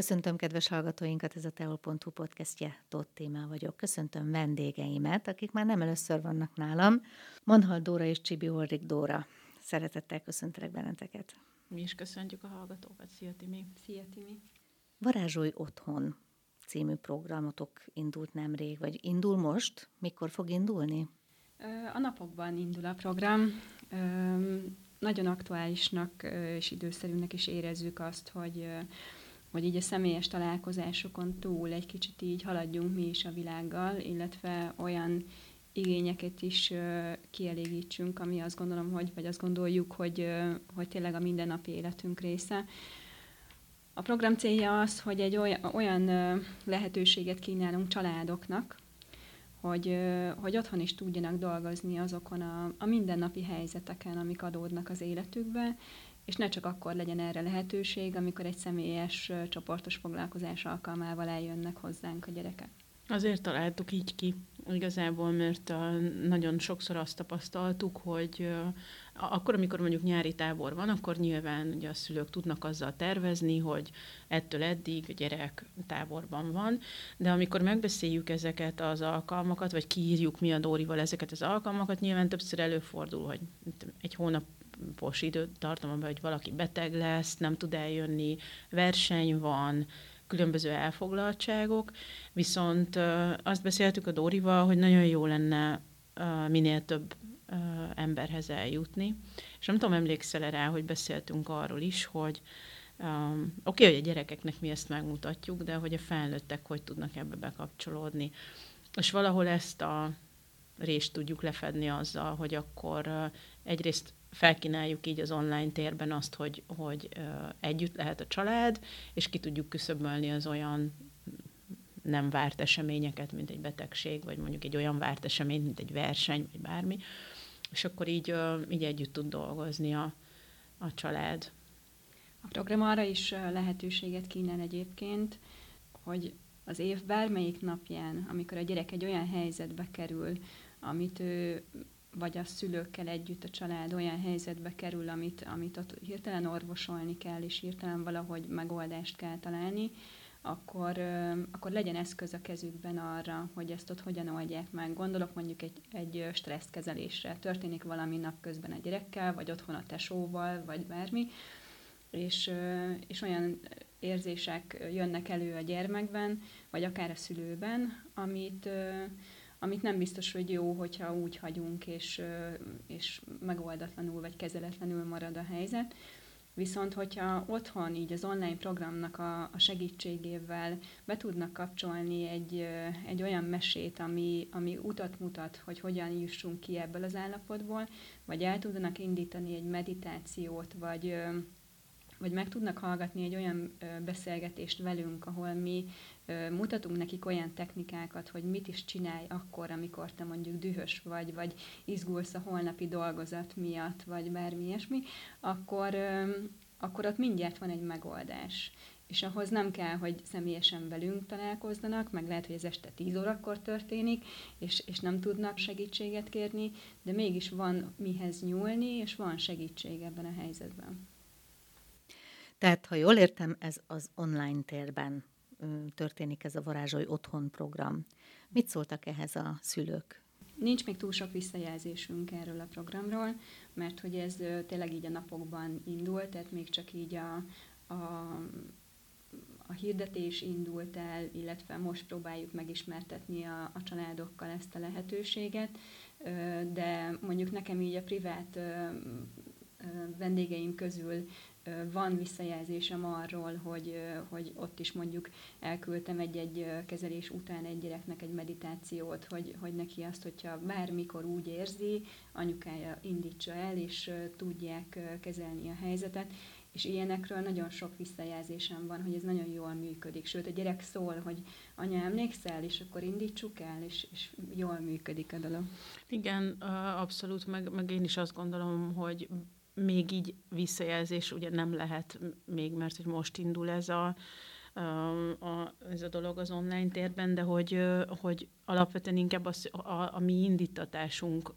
Köszöntöm kedves hallgatóinkat, ez a teol.hu podcastje, Tott témá vagyok. Köszöntöm vendégeimet, akik már nem először vannak nálam. Manhal Dóra és Csibi Holrik Dóra. Szeretettel köszöntelek benneteket. Mi is köszöntjük a hallgatókat. Szia Timi. Szia Timi. Varázsolj otthon című programotok indult nemrég, vagy indul most? Mikor fog indulni? A napokban indul a program. Nagyon aktuálisnak és időszerűnek is érezzük azt, hogy hogy így a személyes találkozásokon túl egy kicsit így haladjunk mi is a világgal, illetve olyan igényeket is kielégítsünk, ami azt gondolom, hogy, vagy azt gondoljuk, hogy, hogy tényleg a mindennapi életünk része. A program célja az, hogy egy olyan, olyan lehetőséget kínálunk családoknak, hogy, hogy otthon is tudjanak dolgozni azokon a, a mindennapi helyzeteken, amik adódnak az életükbe, és ne csak akkor legyen erre lehetőség, amikor egy személyes csoportos foglalkozás alkalmával eljönnek hozzánk a gyerekek. Azért találtuk így ki igazából, mert nagyon sokszor azt tapasztaltuk, hogy akkor, amikor mondjuk nyári tábor van, akkor nyilván ugye a szülők tudnak azzal tervezni, hogy ettől eddig a gyerek táborban van, de amikor megbeszéljük ezeket az alkalmakat, vagy kiírjuk mi a Dórival ezeket az alkalmakat, nyilván többször előfordul, hogy egy hónap hónapos időtartamban, hogy valaki beteg lesz, nem tud eljönni, verseny van, különböző elfoglaltságok, viszont azt beszéltük a Dórival, hogy nagyon jó lenne minél több emberhez eljutni. És nem tudom, emlékszel rá, hogy beszéltünk arról is, hogy um, oké, okay, hogy a gyerekeknek mi ezt megmutatjuk, de hogy a felnőttek hogy tudnak ebbe bekapcsolódni. És valahol ezt a részt tudjuk lefedni azzal, hogy akkor uh, egyrészt felkínáljuk így az online térben azt, hogy, hogy együtt lehet a család, és ki tudjuk küszöbölni az olyan nem várt eseményeket, mint egy betegség, vagy mondjuk egy olyan várt esemény, mint egy verseny, vagy bármi, és akkor így, így együtt tud dolgozni a, a család. A program arra is lehetőséget kínál egyébként, hogy az év bármelyik napján, amikor a gyerek egy olyan helyzetbe kerül, amit ő vagy a szülőkkel együtt a család olyan helyzetbe kerül, amit, amit ott hirtelen orvosolni kell, és hirtelen valahogy megoldást kell találni, akkor, akkor legyen eszköz a kezükben arra, hogy ezt ott hogyan oldják meg. Gondolok mondjuk egy, egy stresszkezelésre. Történik valami napközben a gyerekkel, vagy otthon a tesóval, vagy bármi, és, és olyan érzések jönnek elő a gyermekben, vagy akár a szülőben, amit, amit nem biztos, hogy jó, hogyha úgy hagyunk, és, és megoldatlanul vagy kezeletlenül marad a helyzet. Viszont, hogyha otthon így az online programnak a, a segítségével be tudnak kapcsolni egy, egy olyan mesét, ami, ami utat mutat, hogy hogyan jussunk ki ebből az állapotból, vagy el tudnak indítani egy meditációt, vagy, vagy meg tudnak hallgatni egy olyan beszélgetést velünk, ahol mi mutatunk nekik olyan technikákat, hogy mit is csinálj akkor, amikor te mondjuk dühös vagy, vagy izgulsz a holnapi dolgozat miatt, vagy bármi ilyesmi, akkor, akkor ott mindjárt van egy megoldás. És ahhoz nem kell, hogy személyesen velünk találkozzanak, meg lehet, hogy ez este 10 órakor történik, és, és nem tudnak segítséget kérni, de mégis van mihez nyúlni, és van segítség ebben a helyzetben. Tehát, ha jól értem, ez az online térben történik ez a Varázsolj Otthon program. Mit szóltak ehhez a szülők? Nincs még túl sok visszajelzésünk erről a programról, mert hogy ez tényleg így a napokban indult, tehát még csak így a, a, a hirdetés indult el, illetve most próbáljuk megismertetni a, a családokkal ezt a lehetőséget, de mondjuk nekem így a privát vendégeim közül van visszajelzésem arról, hogy, hogy ott is mondjuk elküldtem egy-egy kezelés után egy gyereknek egy meditációt, hogy, hogy neki azt, hogyha bármikor úgy érzi, anyukája indítsa el, és tudják kezelni a helyzetet, és ilyenekről nagyon sok visszajelzésem van, hogy ez nagyon jól működik. Sőt, a gyerek szól, hogy anya, emlékszel, és akkor indítsuk el, és, és jól működik a dolog. Igen, abszolút, meg, meg én is azt gondolom, hogy még így visszajelzés ugye nem lehet még, mert hogy most indul ez a, a, a, ez a dolog az online térben, de hogy, hogy alapvetően inkább az, a, a mi indítatásunk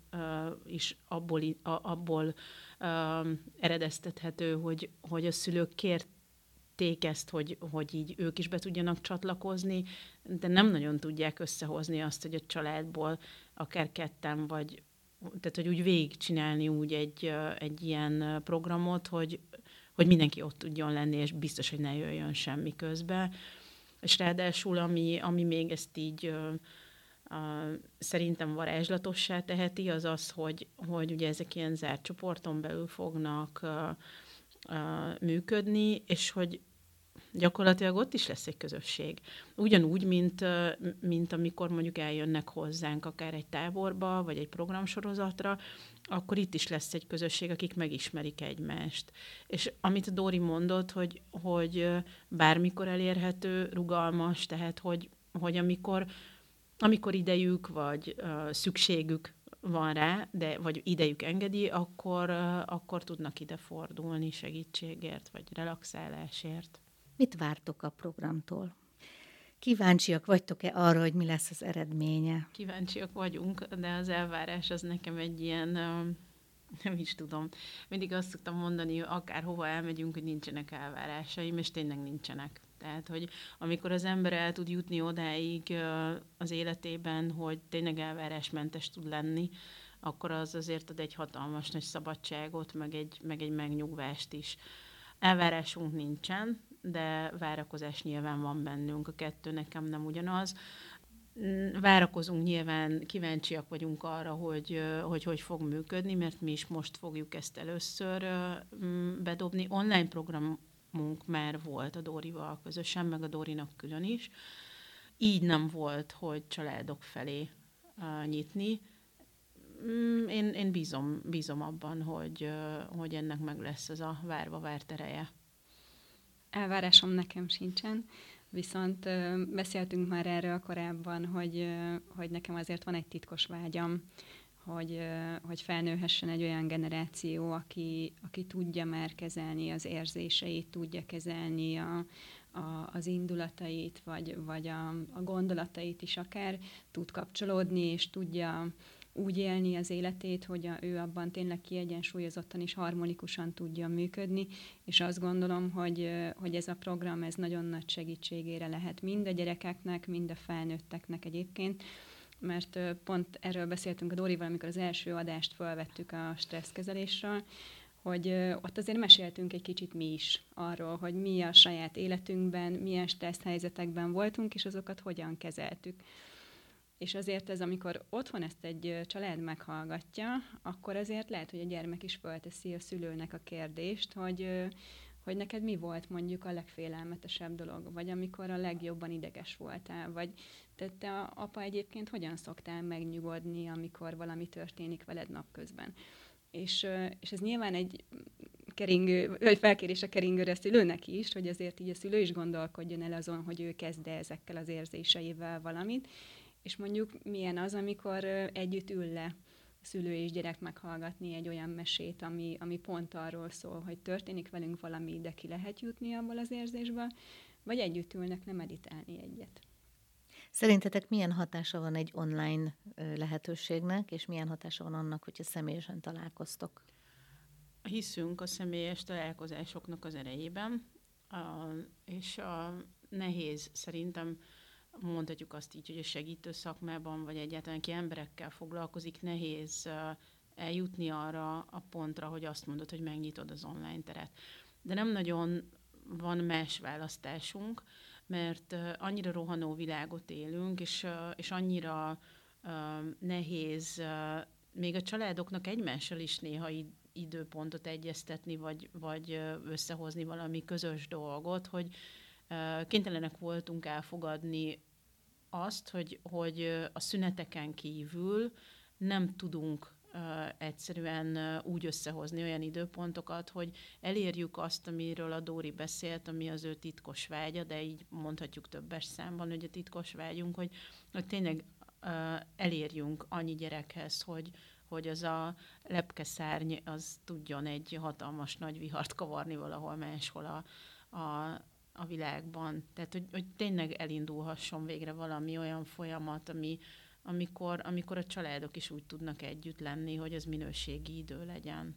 is abból, a, abból uh, eredeztethető, hogy, hogy a szülők kért szerették ezt, hogy, hogy így ők is be tudjanak csatlakozni, de nem nagyon tudják összehozni azt, hogy a családból akár ketten vagy, tehát hogy úgy végigcsinálni úgy egy, egy ilyen programot, hogy, hogy mindenki ott tudjon lenni, és biztos, hogy ne jöjjön semmi közbe. És ráadásul, ami, ami még ezt így uh, szerintem varázslatossá teheti, az az, hogy, hogy ugye ezek ilyen zárt csoporton belül fognak uh, uh, működni, és hogy gyakorlatilag ott is lesz egy közösség. Ugyanúgy, mint, mint amikor mondjuk eljönnek hozzánk akár egy táborba, vagy egy programsorozatra, akkor itt is lesz egy közösség, akik megismerik egymást. És amit Dori mondott, hogy, hogy bármikor elérhető, rugalmas, tehát hogy, hogy amikor, amikor idejük vagy uh, szükségük van rá, de vagy idejük engedi, akkor, akkor tudnak ide fordulni segítségért, vagy relaxálásért. Mit vártok a programtól? Kíváncsiak vagytok-e arra, hogy mi lesz az eredménye? Kíváncsiak vagyunk, de az elvárás az nekem egy ilyen, nem is tudom. Mindig azt szoktam mondani, hogy akárhova elmegyünk, hogy nincsenek elvárásaim, és tényleg nincsenek. Tehát, hogy amikor az ember el tud jutni odáig az életében, hogy tényleg elvárásmentes tud lenni, akkor az azért ad egy hatalmas nagy szabadságot, meg egy, meg egy megnyugvást is. Elvárásunk nincsen, de várakozás nyilván van bennünk, a kettő nekem nem ugyanaz. Mm, várakozunk nyilván, kíváncsiak vagyunk arra, hogy, hogy hogy fog működni, mert mi is most fogjuk ezt először mm, bedobni. Online programunk már volt a Dórival közösen, meg a Dórinak külön is. Így nem volt, hogy családok felé nyitni. Mm, én, én bízom, bízom abban, hogy, hogy ennek meg lesz ez a várva várt ereje elvárásom nekem sincsen, viszont beszéltünk már erről korábban, hogy, hogy nekem azért van egy titkos vágyam, hogy, hogy felnőhessen egy olyan generáció, aki, aki tudja már kezelni az érzéseit, tudja kezelni a, a, az indulatait, vagy, vagy a, a gondolatait is akár, tud kapcsolódni, és tudja úgy élni az életét, hogy a, ő abban tényleg kiegyensúlyozottan és harmonikusan tudja működni, és azt gondolom, hogy, hogy ez a program ez nagyon nagy segítségére lehet mind a gyerekeknek, mind a felnőtteknek egyébként, mert pont erről beszéltünk a Dórival, amikor az első adást felvettük a stresszkezelésről, hogy ott azért meséltünk egy kicsit mi is arról, hogy mi a saját életünkben, milyen stressz helyzetekben voltunk, és azokat hogyan kezeltük. És azért ez, amikor otthon ezt egy család meghallgatja, akkor azért lehet, hogy a gyermek is fölteszi a szülőnek a kérdést, hogy, hogy neked mi volt mondjuk a legfélelmetesebb dolog, vagy amikor a legjobban ideges voltál, vagy te, te apa egyébként hogyan szoktál megnyugodni, amikor valami történik veled napközben. És, és ez nyilván egy keringő, vagy felkérés a keringőre szülőnek is, hogy azért így a szülő is gondolkodjon el azon, hogy ő kezd ezekkel az érzéseivel valamit, és mondjuk milyen az, amikor együtt ül le szülő és gyerek meghallgatni egy olyan mesét, ami, ami pont arról szól, hogy történik velünk valami, de ki lehet jutni abból az érzésből, vagy együtt ülnek nem meditálni egyet. Szerintetek milyen hatása van egy online lehetőségnek, és milyen hatása van annak, hogyha személyesen találkoztok? Hiszünk a személyes találkozásoknak az erejében, és a nehéz szerintem mondhatjuk azt így, hogy a segítő szakmában, vagy egyáltalán ki emberekkel foglalkozik, nehéz eljutni arra a pontra, hogy azt mondod, hogy megnyitod az online teret. De nem nagyon van más választásunk, mert annyira rohanó világot élünk, és, és annyira nehéz még a családoknak egymással is néha időpontot egyeztetni, vagy, vagy összehozni valami közös dolgot, hogy kénytelenek voltunk elfogadni azt, hogy, hogy a szüneteken kívül nem tudunk egyszerűen úgy összehozni olyan időpontokat, hogy elérjük azt, amiről a Dóri beszélt, ami az ő titkos vágya, de így mondhatjuk többes számban, hogy a titkos vágyunk, hogy, hogy tényleg elérjünk annyi gyerekhez, hogy, hogy az a lepkeszárny az tudjon egy hatalmas nagy vihart kavarni valahol máshol a, a, a világban. Tehát, hogy, hogy tényleg elindulhasson végre valami olyan folyamat, ami, amikor, amikor a családok is úgy tudnak együtt lenni, hogy ez minőségi idő legyen.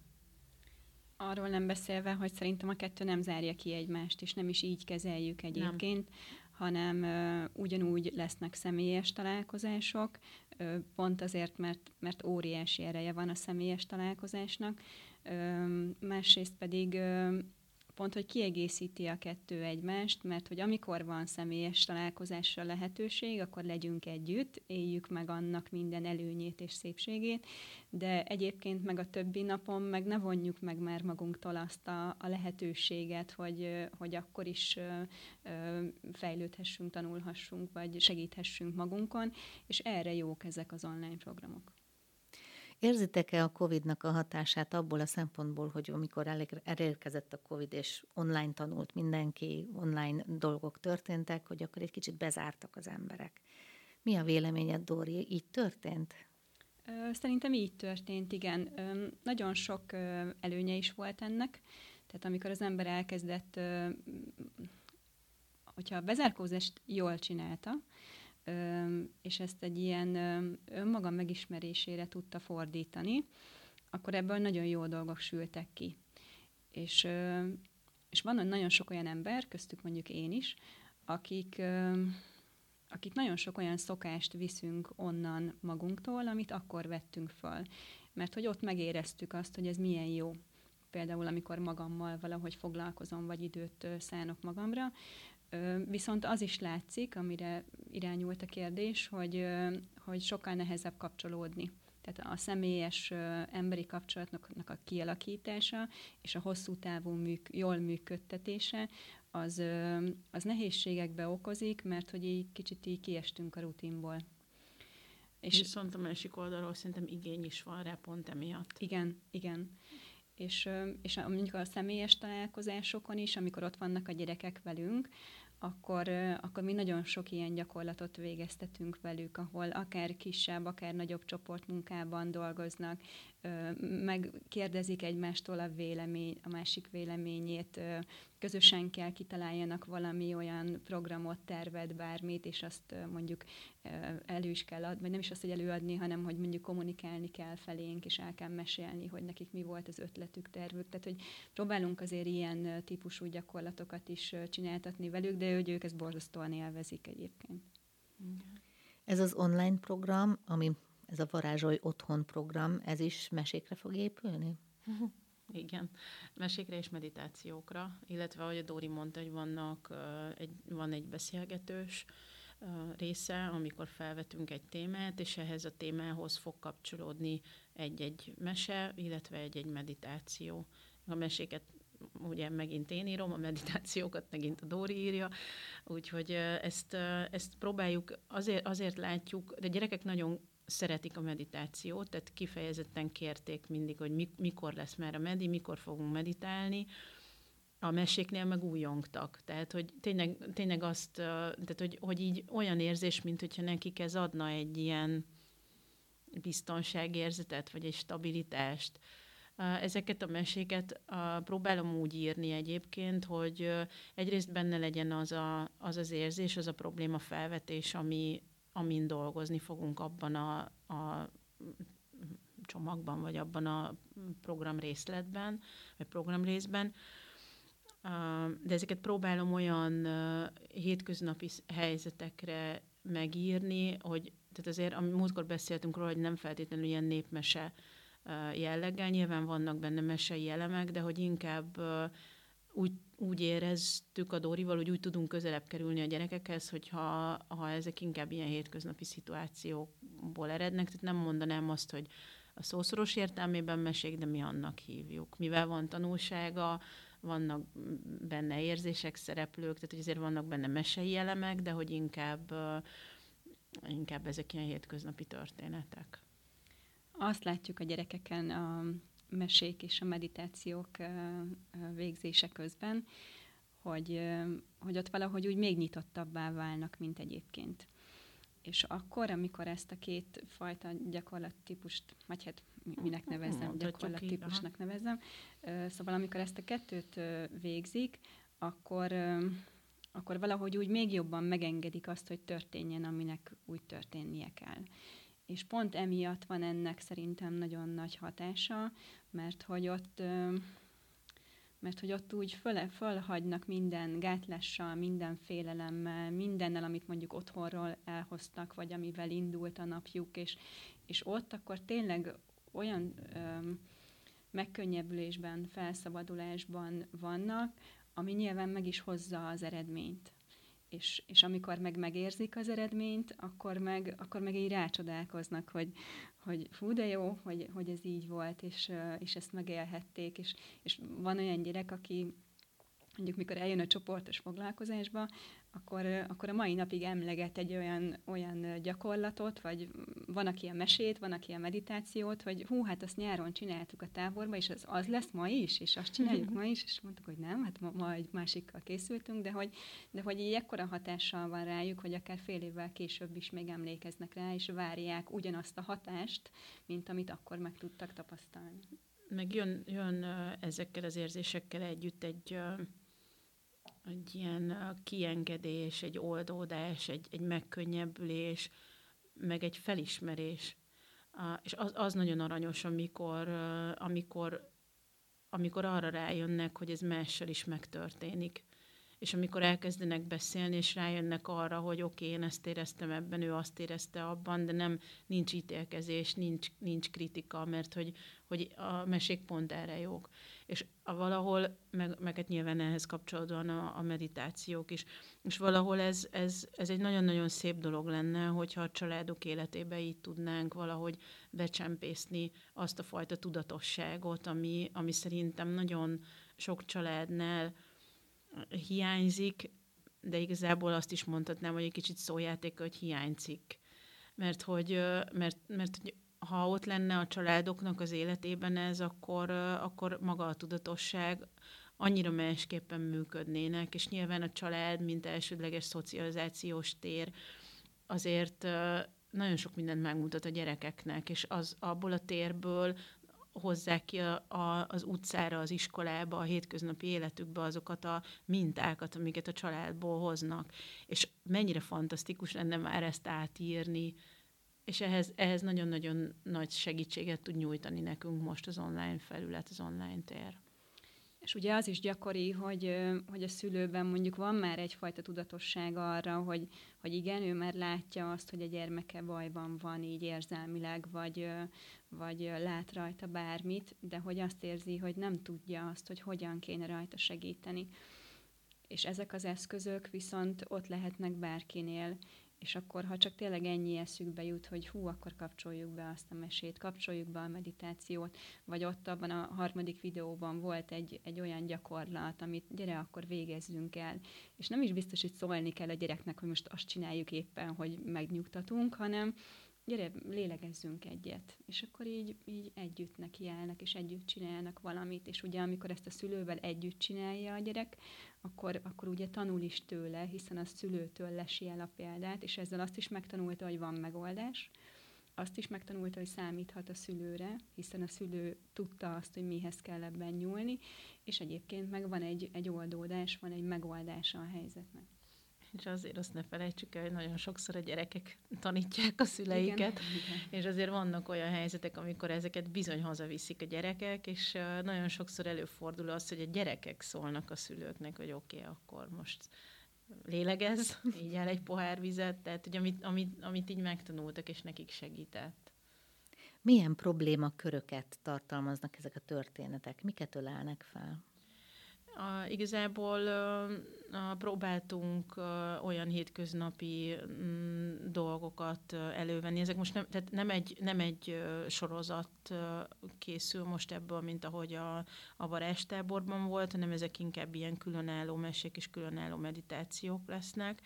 Arról nem beszélve, hogy szerintem a kettő nem zárja ki egymást, és nem is így kezeljük egyébként, nem. hanem uh, ugyanúgy lesznek személyes találkozások, uh, pont azért, mert, mert óriási ereje van a személyes találkozásnak, uh, másrészt pedig uh, pont, hogy kiegészíti a kettő egymást, mert hogy amikor van személyes találkozásra lehetőség, akkor legyünk együtt, éljük meg annak minden előnyét és szépségét, de egyébként meg a többi napon meg ne vonjuk meg már magunktól azt a, a lehetőséget, hogy, hogy akkor is fejlődhessünk, tanulhassunk, vagy segíthessünk magunkon, és erre jók ezek az online programok. Érzitek-e a COVID-nak a hatását abból a szempontból, hogy amikor elérkezett a COVID, és online tanult mindenki, online dolgok történtek, hogy akkor egy kicsit bezártak az emberek. Mi a véleményed, Dóri? Így történt? Szerintem így történt, igen. Nagyon sok előnye is volt ennek. Tehát amikor az ember elkezdett, hogyha a bezárkózást jól csinálta, és ezt egy ilyen önmagam megismerésére tudta fordítani, akkor ebből nagyon jó dolgok sültek ki. És, és van nagyon sok olyan ember, köztük mondjuk én is, akik, akik nagyon sok olyan szokást viszünk onnan magunktól, amit akkor vettünk föl. Mert hogy ott megéreztük azt, hogy ez milyen jó. Például, amikor magammal valahogy foglalkozom, vagy időt szánok magamra, Viszont az is látszik, amire irányult a kérdés, hogy, hogy sokkal nehezebb kapcsolódni. Tehát a személyes emberi kapcsolatnak a kialakítása és a hosszú távú műk, jól működtetése az, az nehézségekbe okozik, mert hogy így kicsit így kiestünk a rutinból. És Viszont a másik oldalról szerintem igény is van rá pont emiatt. Igen, igen. És, és mondjuk a személyes találkozásokon is, amikor ott vannak a gyerekek velünk, akkor, akkor mi nagyon sok ilyen gyakorlatot végeztetünk velük, ahol akár kisebb, akár nagyobb csoportmunkában dolgoznak, megkérdezik egymástól a vélemény, a másik véleményét, közösen kell kitaláljanak valami olyan programot, tervet, bármit, és azt mondjuk elő is kell adni, vagy nem is azt, hogy előadni, hanem hogy mondjuk kommunikálni kell felénk, és el kell mesélni, hogy nekik mi volt az ötletük, tervük. Tehát, hogy próbálunk azért ilyen típusú gyakorlatokat is csináltatni velük, de hogy ők ezt borzasztóan élvezik egyébként. Ez az online program, ami ez a Varázsolj Otthon program, ez is mesékre fog épülni? Igen, mesékre és meditációkra, illetve ahogy a Dóri mondta, hogy vannak, egy, van egy beszélgetős része, amikor felvetünk egy témát, és ehhez a témához fog kapcsolódni egy-egy mese, illetve egy-egy meditáció. A meséket ugye megint én írom, a meditációkat megint a Dóri írja, úgyhogy ezt, ezt próbáljuk, azért, azért látjuk, de gyerekek nagyon szeretik a meditációt, tehát kifejezetten kérték mindig, hogy mikor lesz már a medi, mikor fogunk meditálni. A meséknél meg újongtak. Tehát, hogy tényleg, tényleg azt, tehát, hogy, hogy így olyan érzés, mint hogyha nekik ez adna egy ilyen biztonságérzetet, vagy egy stabilitást. Ezeket a meséket próbálom úgy írni egyébként, hogy egyrészt benne legyen az, a, az az érzés, az a probléma felvetés, ami, amin dolgozni fogunk abban a, a csomagban, vagy abban a program részletben, vagy program részben. De ezeket próbálom olyan hétköznapi helyzetekre megírni, hogy tehát azért, ami múltkor beszéltünk róla, hogy nem feltétlenül ilyen népmese jelleggel, nyilván vannak benne mesei elemek, de hogy inkább úgy, úgy éreztük a Dórival, hogy úgy tudunk közelebb kerülni a gyerekekhez, hogyha ha ezek inkább ilyen hétköznapi szituációkból erednek, tehát nem mondanám azt, hogy a szószoros értelmében mesék, de mi annak hívjuk. Mivel van tanulsága, vannak benne érzések, szereplők, tehát hogy azért vannak benne mesei elemek, de hogy inkább, inkább ezek ilyen hétköznapi történetek. Azt látjuk a gyerekeken a mesék és a meditációk végzése közben, hogy, hogy ott valahogy úgy még nyitottabbá válnak, mint egyébként. És akkor, amikor ezt a két fajta gyakorlattípust, vagy hát minek nevezem, gyakorlattípusnak nevezem, szóval amikor ezt a kettőt végzik, akkor, akkor valahogy úgy még jobban megengedik azt, hogy történjen, aminek úgy történnie kell. És pont emiatt van ennek szerintem nagyon nagy hatása, mert hogy ott, mert hogy ott úgy föl, fölhagynak minden gátlással, minden félelemmel, mindennel, amit mondjuk otthonról elhoztak, vagy amivel indult a napjuk, és, és ott akkor tényleg olyan öm, megkönnyebbülésben, felszabadulásban vannak, ami nyilván meg is hozza az eredményt. És, és amikor meg megérzik az eredményt, akkor meg, akkor meg így rácsodálkoznak, hogy, hogy fú, de jó, hogy, hogy ez így volt, és, és ezt megélhették, és, és van olyan gyerek, aki mondjuk mikor eljön a csoportos foglalkozásba, akkor, akkor a mai napig emleget egy olyan, olyan gyakorlatot, vagy van, aki a mesét, van, aki a meditációt, hogy hú, hát azt nyáron csináltuk a táborba, és az, az lesz ma is, és azt csináljuk ma is, és mondtuk, hogy nem, hát ma, ma egy másikkal készültünk, de hogy, de hogy így ekkora hatással van rájuk, hogy akár fél évvel később is még emlékeznek rá, és várják ugyanazt a hatást, mint amit akkor meg tudtak tapasztalni. Meg jön, jön ezekkel az érzésekkel együtt egy egy ilyen kiengedés, egy oldódás, egy, egy megkönnyebbülés, meg egy felismerés. És az, az nagyon aranyos, amikor, amikor, amikor arra rájönnek, hogy ez mással is megtörténik és amikor elkezdenek beszélni, és rájönnek arra, hogy oké, okay, én ezt éreztem ebben, ő azt érezte abban, de nem nincs ítélkezés, nincs, nincs kritika, mert hogy, hogy a mesék pont erre jók. És a valahol, meg, meg hát nyilván ehhez kapcsolódóan a, a meditációk is, és valahol ez, ez, ez egy nagyon-nagyon szép dolog lenne, hogyha a családok életébe így tudnánk valahogy becsempészni azt a fajta tudatosságot, ami, ami szerintem nagyon sok családnál hiányzik, de igazából azt is mondhatnám, hogy egy kicsit szójáték, hogy hiányzik. Mert hogy, mert, mert ha ott lenne a családoknak az életében ez, akkor, akkor maga a tudatosság annyira másképpen működnének, és nyilván a család, mint elsődleges szocializációs tér, azért nagyon sok mindent megmutat a gyerekeknek, és az abból a térből hozzák ki a, a, az utcára, az iskolába, a hétköznapi életükbe azokat a mintákat, amiket a családból hoznak. És mennyire fantasztikus lenne már ezt átírni, és ehhez, ehhez nagyon-nagyon nagy segítséget tud nyújtani nekünk most az online felület, az online tér. És ugye az is gyakori, hogy, hogy a szülőben mondjuk van már egyfajta tudatosság arra, hogy, hogy igen, ő már látja azt, hogy a gyermeke bajban van így érzelmileg, vagy, vagy lát rajta bármit, de hogy azt érzi, hogy nem tudja azt, hogy hogyan kéne rajta segíteni. És ezek az eszközök viszont ott lehetnek bárkinél, és akkor, ha csak tényleg ennyi eszükbe jut, hogy hú, akkor kapcsoljuk be azt a mesét, kapcsoljuk be a meditációt, vagy ott abban a harmadik videóban volt egy, egy olyan gyakorlat, amit gyere, akkor végezzünk el. És nem is biztos, hogy szólni kell a gyereknek, hogy most azt csináljuk éppen, hogy megnyugtatunk, hanem gyere, lélegezzünk egyet. És akkor így, így együtt nekiállnak, és együtt csinálnak valamit, és ugye amikor ezt a szülővel együtt csinálja a gyerek, akkor, akkor ugye tanul is tőle, hiszen a szülőtől lesi el a példát, és ezzel azt is megtanulta, hogy van megoldás, azt is megtanulta, hogy számíthat a szülőre, hiszen a szülő tudta azt, hogy mihez kell ebben nyúlni, és egyébként meg van egy, egy oldódás, van egy megoldása a helyzetnek. És azért azt ne felejtsük el, hogy nagyon sokszor a gyerekek tanítják a szüleiket, igen, és azért vannak olyan helyzetek, amikor ezeket bizony hazaviszik a gyerekek, és nagyon sokszor előfordul az, hogy a gyerekek szólnak a szülőknek, hogy oké, okay, akkor most lélegez, így el egy pohár vizet, tehát hogy amit, amit, amit így megtanultak, és nekik segített. Milyen problémaköröket tartalmaznak ezek a történetek? Miket ölelnek fel? A, igazából a, próbáltunk a, olyan hétköznapi m, mm, dolgokat elővenni. Ezek most nem, tehát nem egy, nem egy sorozat készül most ebből, mint ahogy a, a varázstáborban volt, hanem ezek inkább ilyen különálló mesék és különálló meditációk lesznek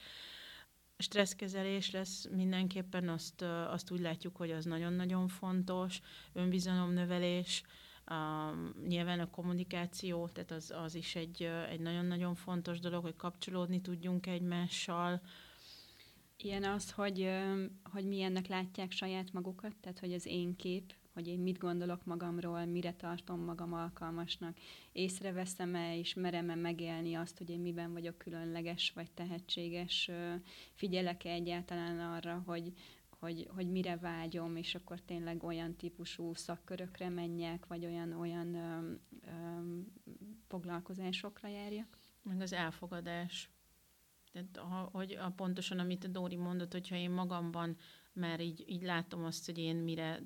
stresszkezelés lesz mindenképpen, azt, azt úgy látjuk, hogy az nagyon-nagyon fontos, önbizalomnövelés, a, nyilván a kommunikáció, tehát az, az is egy, egy nagyon-nagyon fontos dolog, hogy kapcsolódni tudjunk egymással. Ilyen az, hogy, hogy milyennek látják saját magukat, tehát hogy az én kép, hogy én mit gondolok magamról, mire tartom magam alkalmasnak, észreveszem-e és merem-e megélni azt, hogy én miben vagyok különleges vagy tehetséges, figyelek-e egyáltalán arra, hogy, hogy, hogy mire vágyom, és akkor tényleg olyan típusú szakkörökre menjek, vagy olyan, olyan öm, öm, foglalkozásokra járjak. Meg az elfogadás. Tehát, ha, hogy a, pontosan, amit a Dóri mondott, hogyha én magamban mert így, így látom azt, hogy én mire,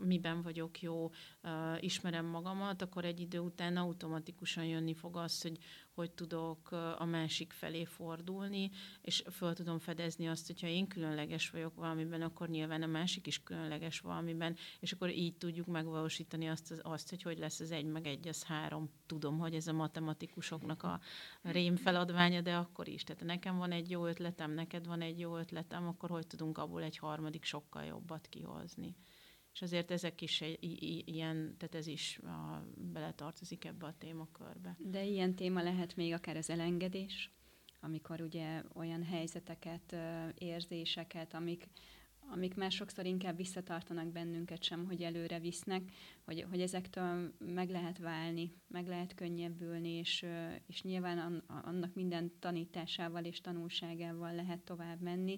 miben vagyok jó, uh, ismerem magamat, akkor egy idő után automatikusan jönni fog az, hogy hogy tudok a másik felé fordulni, és föl tudom fedezni azt, hogyha én különleges vagyok valamiben, akkor nyilván a másik is különleges valamiben, és akkor így tudjuk megvalósítani azt, azt hogy hogy lesz az egy meg egy, az három. Tudom, hogy ez a matematikusoknak a rém feladványa, de akkor is. Tehát nekem van egy jó ötletem, neked van egy jó ötletem, akkor hogy tudunk abból egy harmadik sokkal jobbat kihozni. És azért ezek is egy, ilyen, tehát ez is a, beletartozik ebbe a témakörbe. De ilyen téma lehet még akár az elengedés, amikor ugye olyan helyzeteket, érzéseket, amik, amik már sokszor inkább visszatartanak bennünket sem, hogy előre visznek, hogy, hogy ezektől meg lehet válni, meg lehet könnyebbülni, és, és nyilván annak minden tanításával és tanulságával lehet tovább menni,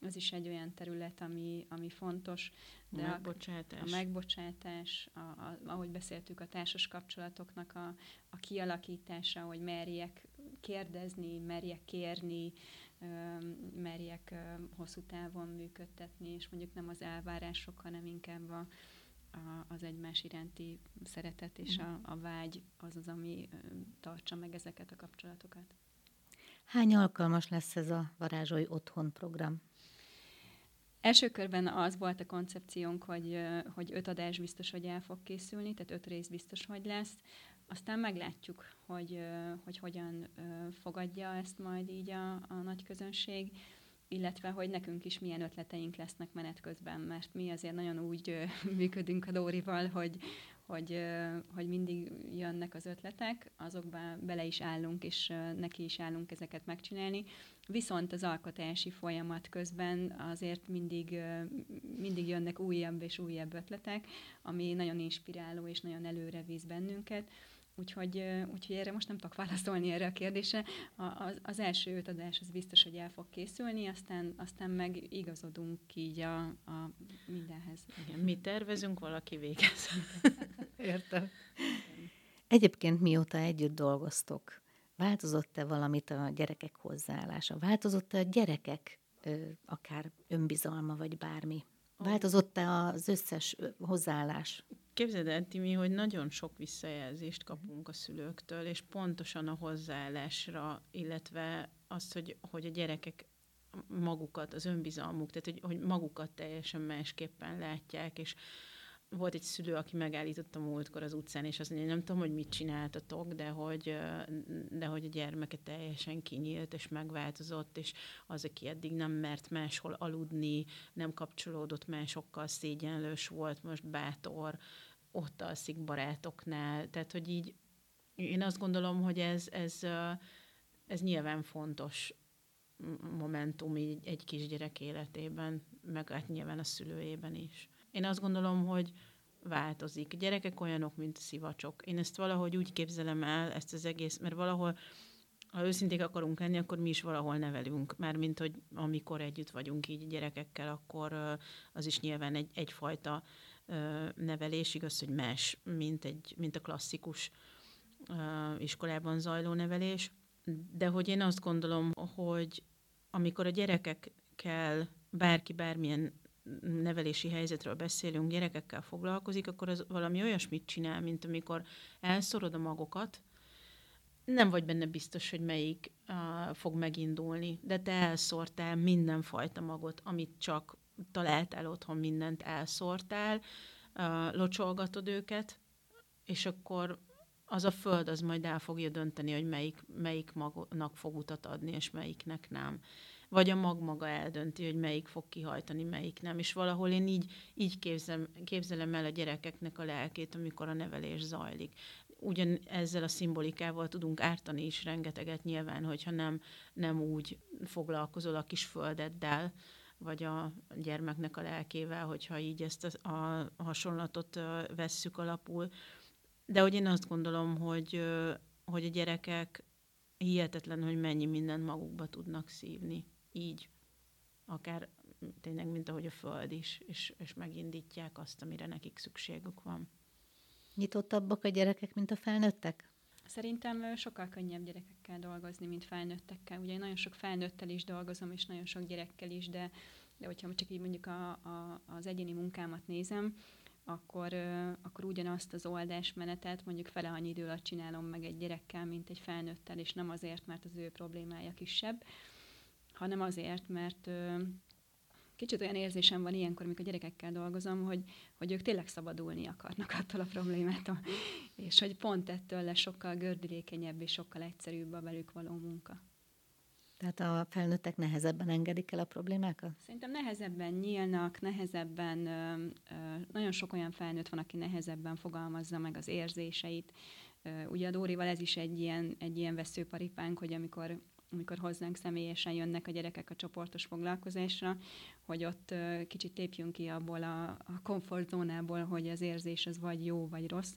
az is egy olyan terület, ami, ami fontos. De a megbocsátás. A, a megbocsátás, a, a, ahogy beszéltük, a társas kapcsolatoknak a, a kialakítása, hogy merjek kérdezni, merjek kérni, merjek hosszú távon működtetni, és mondjuk nem az elvárások, hanem inkább a, a, az egymás iránti szeretet és a, a vágy az az, ami tartsa meg ezeket a kapcsolatokat. Hány alkalmas lesz ez a Varázsolj Otthon program? Első körben az volt a koncepciónk, hogy, hogy öt adás biztos, hogy el fog készülni, tehát öt rész biztos, hogy lesz. Aztán meglátjuk, hogy, hogy hogyan fogadja ezt majd így a, a nagy közönség illetve hogy nekünk is milyen ötleteink lesznek menet közben, mert mi azért nagyon úgy működünk a Dórival, hogy, hogy, hogy mindig jönnek az ötletek, azokba bele is állunk, és neki is állunk ezeket megcsinálni. Viszont az alkotási folyamat közben azért mindig, mindig jönnek újabb és újabb ötletek, ami nagyon inspiráló és nagyon előre víz bennünket. Úgyhogy, úgyhogy erre most nem tudok válaszolni erre a kérdésre. Az, az első öt adás az biztos, hogy el fog készülni, aztán, aztán meg igazodunk így a, a mindenhez. Igen, mi tervezünk, valaki végez. Értem. Egyébként mióta együtt dolgoztok, változott-e valamit a gyerekek hozzáállása? Változott-e a gyerekek akár önbizalma, vagy bármi? Változott-e az összes hozzáállás? Képzeld el, Timi, hogy nagyon sok visszajelzést kapunk a szülőktől, és pontosan a hozzáállásra, illetve azt, hogy, hogy a gyerekek magukat, az önbizalmuk, tehát hogy, hogy magukat teljesen másképpen látják, és volt egy szülő, aki megállította múltkor az utcán, és azt mondja, nem tudom, hogy mit csináltatok, de hogy, de hogy a gyermeke teljesen kinyílt, és megváltozott, és az, aki eddig nem mert máshol aludni, nem kapcsolódott másokkal, szégyenlős volt, most bátor, ott alszik barátoknál, tehát, hogy így én azt gondolom, hogy ez, ez, ez nyilván fontos momentum így egy kisgyerek életében, meg hát nyilván a szülőjében is. Én azt gondolom, hogy változik. Gyerekek olyanok, mint szivacsok. Én ezt valahogy úgy képzelem el, ezt az egész, mert valahol, ha őszinték akarunk lenni, akkor mi is valahol nevelünk. Mert mint hogy amikor együtt vagyunk így gyerekekkel, akkor az is nyilván egy, egyfajta nevelés, igaz, hogy más, mint, egy, mint a klasszikus iskolában zajló nevelés. De hogy én azt gondolom, hogy amikor a gyerekekkel bárki bármilyen nevelési helyzetről beszélünk, gyerekekkel foglalkozik, akkor az valami olyasmit csinál, mint amikor elszorod a magokat, nem vagy benne biztos, hogy melyik uh, fog megindulni, de te elszórtál mindenfajta magot, amit csak találtál otthon, mindent elszórtál, locsolgatod őket, és akkor az a föld az majd el fogja dönteni, hogy melyik, melyik magnak fog utat adni, és melyiknek nem vagy a mag maga eldönti, hogy melyik fog kihajtani, melyik nem. És valahol én így, így képzelem, képzelem el a gyerekeknek a lelkét, amikor a nevelés zajlik. Ugyan ezzel a szimbolikával tudunk ártani is rengeteget nyilván, hogyha nem, nem úgy foglalkozol a kis földeddel, vagy a gyermeknek a lelkével, hogyha így ezt a, a hasonlatot vesszük alapul. De hogy én azt gondolom, hogy, hogy a gyerekek hihetetlen, hogy mennyi mindent magukba tudnak szívni így, akár tényleg, mint ahogy a Föld is, és, és megindítják azt, amire nekik szükségük van. Nyitottabbak a gyerekek, mint a felnőttek? Szerintem sokkal könnyebb gyerekekkel dolgozni, mint felnőttekkel. Ugye én nagyon sok felnőttel is dolgozom, és nagyon sok gyerekkel is, de, de hogyha csak így mondjuk a, a, az egyéni munkámat nézem, akkor, akkor ugyanazt az oldásmenetet mondjuk fele annyi idő alatt csinálom meg egy gyerekkel, mint egy felnőttel, és nem azért, mert az ő problémája kisebb, hanem azért, mert kicsit olyan érzésem van ilyenkor, amikor gyerekekkel dolgozom, hogy, hogy ők tényleg szabadulni akarnak attól a problémától, és hogy pont ettől lesz sokkal gördülékenyebb és sokkal egyszerűbb a velük való munka. Tehát a felnőttek nehezebben engedik el a problémákat? Szerintem nehezebben nyílnak, nehezebben, nagyon sok olyan felnőtt van, aki nehezebben fogalmazza meg az érzéseit. Ugye a Dórival ez is egy ilyen, egy ilyen veszőparipánk, hogy amikor amikor hozzánk személyesen jönnek a gyerekek a csoportos foglalkozásra, hogy ott kicsit lépjünk ki abból a, a komfortzónából, hogy az érzés az vagy jó, vagy rossz,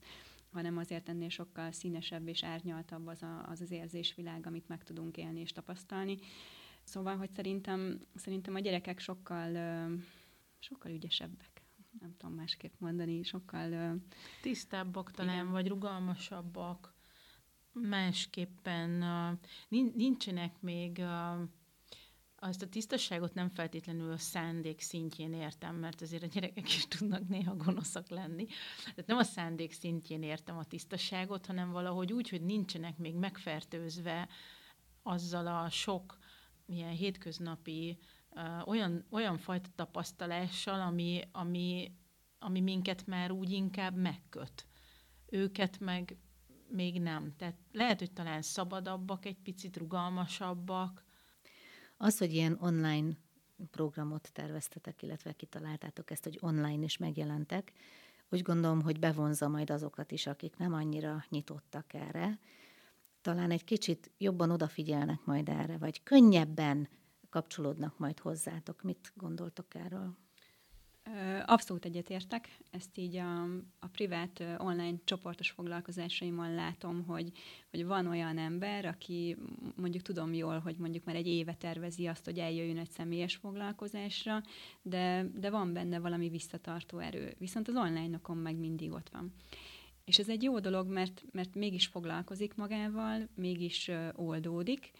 hanem azért ennél sokkal színesebb és árnyaltabb az a, az, az érzésvilág, amit meg tudunk élni és tapasztalni. Szóval, hogy szerintem, szerintem a gyerekek sokkal, sokkal ügyesebbek nem tudom másképp mondani, sokkal... Tisztábbak talán, igen. vagy rugalmasabbak, másképpen nincsenek még azt a tisztaságot nem feltétlenül a szándék szintjén értem, mert azért a gyerekek is tudnak néha gonoszak lenni. Tehát nem a szándék szintjén értem a tisztaságot, hanem valahogy úgy, hogy nincsenek még megfertőzve azzal a sok ilyen hétköznapi olyan, olyan fajta tapasztalással, ami, ami, ami minket már úgy inkább megköt. Őket meg még nem. Tehát lehet, hogy talán szabadabbak, egy picit rugalmasabbak, az, hogy ilyen online programot terveztetek, illetve kitaláltátok ezt, hogy online is megjelentek, úgy gondolom, hogy bevonza majd azokat is, akik nem annyira nyitottak erre. Talán egy kicsit jobban odafigyelnek majd erre, vagy könnyebben kapcsolódnak majd hozzátok. Mit gondoltok erről? Abszolút egyetértek, ezt így a, a privát online csoportos foglalkozásaimon látom, hogy, hogy van olyan ember, aki mondjuk tudom jól, hogy mondjuk már egy éve tervezi azt, hogy eljöjjön egy személyes foglalkozásra, de, de van benne valami visszatartó erő. Viszont az online-okon meg mindig ott van. És ez egy jó dolog, mert, mert mégis foglalkozik magával, mégis oldódik,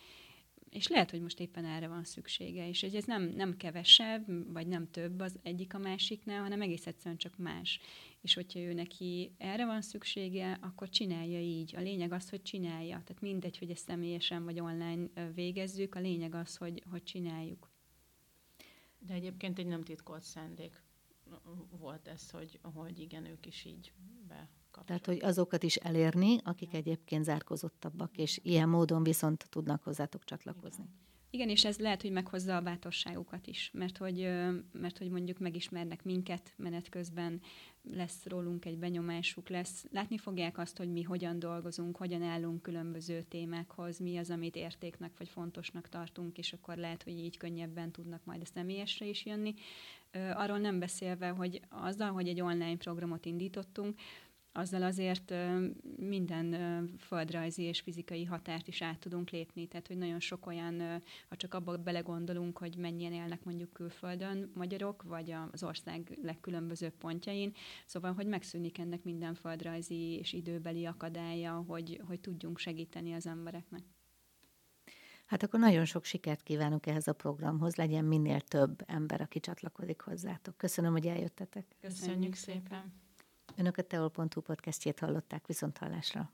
és lehet, hogy most éppen erre van szüksége, és ez nem, nem kevesebb, vagy nem több az egyik a másiknál, hanem egész egyszerűen csak más. És hogyha ő neki erre van szüksége, akkor csinálja így. A lényeg az, hogy csinálja. Tehát mindegy, hogy ezt személyesen vagy online végezzük, a lényeg az, hogy, hogy csináljuk. De egyébként egy nem titkolt szándék volt ez, hogy, hogy igen, ők is így be tehát, hogy azokat is elérni, akik egyébként zárkozottabbak, és ilyen módon viszont tudnak hozzátok csatlakozni. Igen. Igen, és ez lehet, hogy meghozza a bátorságukat is, mert hogy, mert hogy mondjuk megismernek minket menet közben, lesz rólunk egy benyomásuk, lesz, látni fogják azt, hogy mi hogyan dolgozunk, hogyan állunk különböző témákhoz, mi az, amit értéknek vagy fontosnak tartunk, és akkor lehet, hogy így könnyebben tudnak majd a személyesre is jönni. Arról nem beszélve, hogy azzal, hogy egy online programot indítottunk, azzal azért minden földrajzi és fizikai határt is át tudunk lépni. Tehát, hogy nagyon sok olyan, ha csak abba belegondolunk, hogy mennyien élnek mondjuk külföldön magyarok, vagy az ország legkülönbözőbb pontjain, szóval, hogy megszűnik ennek minden földrajzi és időbeli akadálya, hogy, hogy tudjunk segíteni az embereknek. Hát akkor nagyon sok sikert kívánok ehhez a programhoz, legyen minél több ember, aki csatlakozik hozzátok. Köszönöm, hogy eljöttetek. Köszönjük, Köszönjük szépen. Önök a teol.hu podcastjét hallották viszont hallásra.